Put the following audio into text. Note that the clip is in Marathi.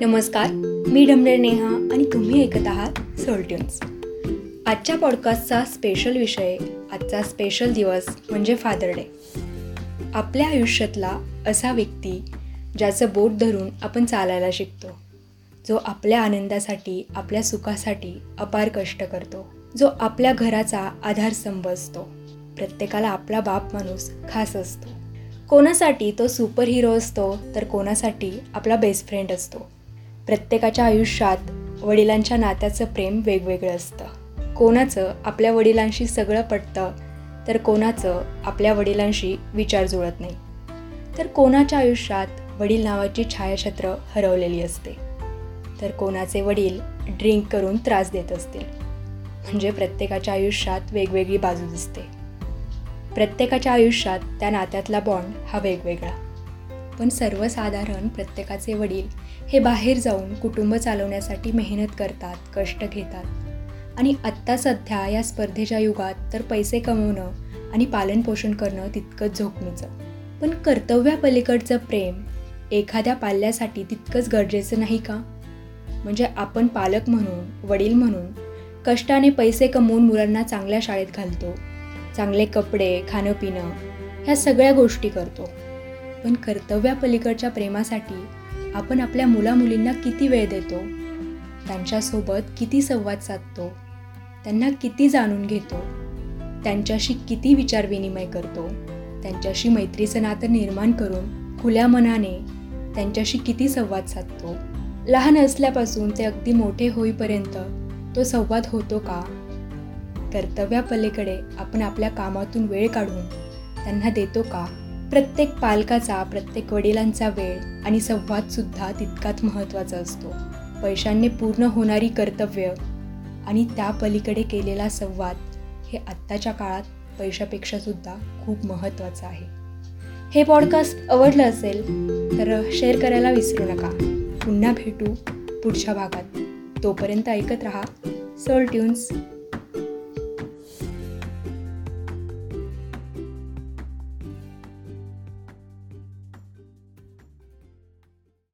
नमस्कार मी ढमडे नेहा आणि तुम्ही ऐकत आहात सोलट्युन्स आजच्या पॉडकास्टचा स्पेशल विषय आजचा स्पेशल दिवस म्हणजे फादर डे आपल्या आयुष्यातला असा व्यक्ती ज्याचं बोट धरून आपण चालायला शिकतो जो आपल्या आनंदासाठी आपल्या सुखासाठी अपार कष्ट करतो जो आपल्या घराचा आधारस्तंभ असतो प्रत्येकाला आपला बाप माणूस खास असतो. कोणासाठी तो सुपर हिरो असतो तर कोणासाठी आपला बेस्ट फ्रेंड असतो. प्रत्येकाच्या आयुष्यात वडिलांच्या नात्याचं प्रेम वेगवेगळं असतं. कोणाचं आपल्या वडिलांशी सगळं पटतं तर कोणाचं आपल्या वडिलांशी विचार जुळत नाही. तर कोणाच्या आयुष्यात वडील नावाची छायाछत्र हरवलेली असते? तर कोणाचे वडील ड्रिंक करून त्रास देत असतील? म्हणजे प्रत्येकाच्या आयुष्यात वेगवेगळी बाजू दिसते. प्रत्येकाच्या आयुष्यात त्या नात्यातला बॉन्ड हा वेगवेगळा. पण सर्वसाधारण प्रत्येकाचे वडील हे बाहेर जाऊन कुटुंब चालवण्यासाठी मेहनत करतात कष्ट घेतात. आणि आत्ता सध्या या स्पर्धेच्या युगात तर पैसे कमवणं आणि पालनपोषण करणं तितकंच झोपणीचं पण कर्तव्यापलीकडचं प्रेम एखाद्या पाल्यासाठी तितकंच गरजेचं नाही का? म्हणजे आपण पालक म्हणून वडील म्हणून कष्टाने पैसे कमवून मुलांना चांगल्या शाळेत घालतो चांगले कपडे खाणं पिणं ह्या सगळ्या गोष्टी करतो. पण कर्तव्यापलीकडच्या प्रेमासाठी आपण आपल्या मुलामुलींना किती वेळ देतो? त्यांच्यासोबत किती संवाद साधतो? त्यांना किती जाणून घेतो? त्यांच्याशी किती विचारविनिमय करतो? त्यांच्याशी मैत्रीचं नातं निर्माण करून खुल्या मनाने त्यांच्याशी किती संवाद साधतो? लहान असल्यापासून ते अगदी मोठे होईपर्यंत तो संवाद होतो का? कर्तव्यापलीकडे आपण आपल्या कामातून वेळ काढून त्यांना देतो का? प्रत्येक पालकाचा प्रत्येक वडिलांचा वेळ आणि संवादसुद्धा तितकाच महत्त्वाचा असतो. पैशांनी पूर्ण होणारी कर्तव्य आणि त्या पलीकडे केलेला संवाद हे आत्ताच्या काळात पैशापेक्षा सुद्धा खूप महत्त्वाचं आहे. हे पॉडकास्ट आवडलं असेल तर शेअर करायला विसरू नका. पुन्हा भेटू पुढच्या भागात. तोपर्यंत ऐकत रहा. Soul tunes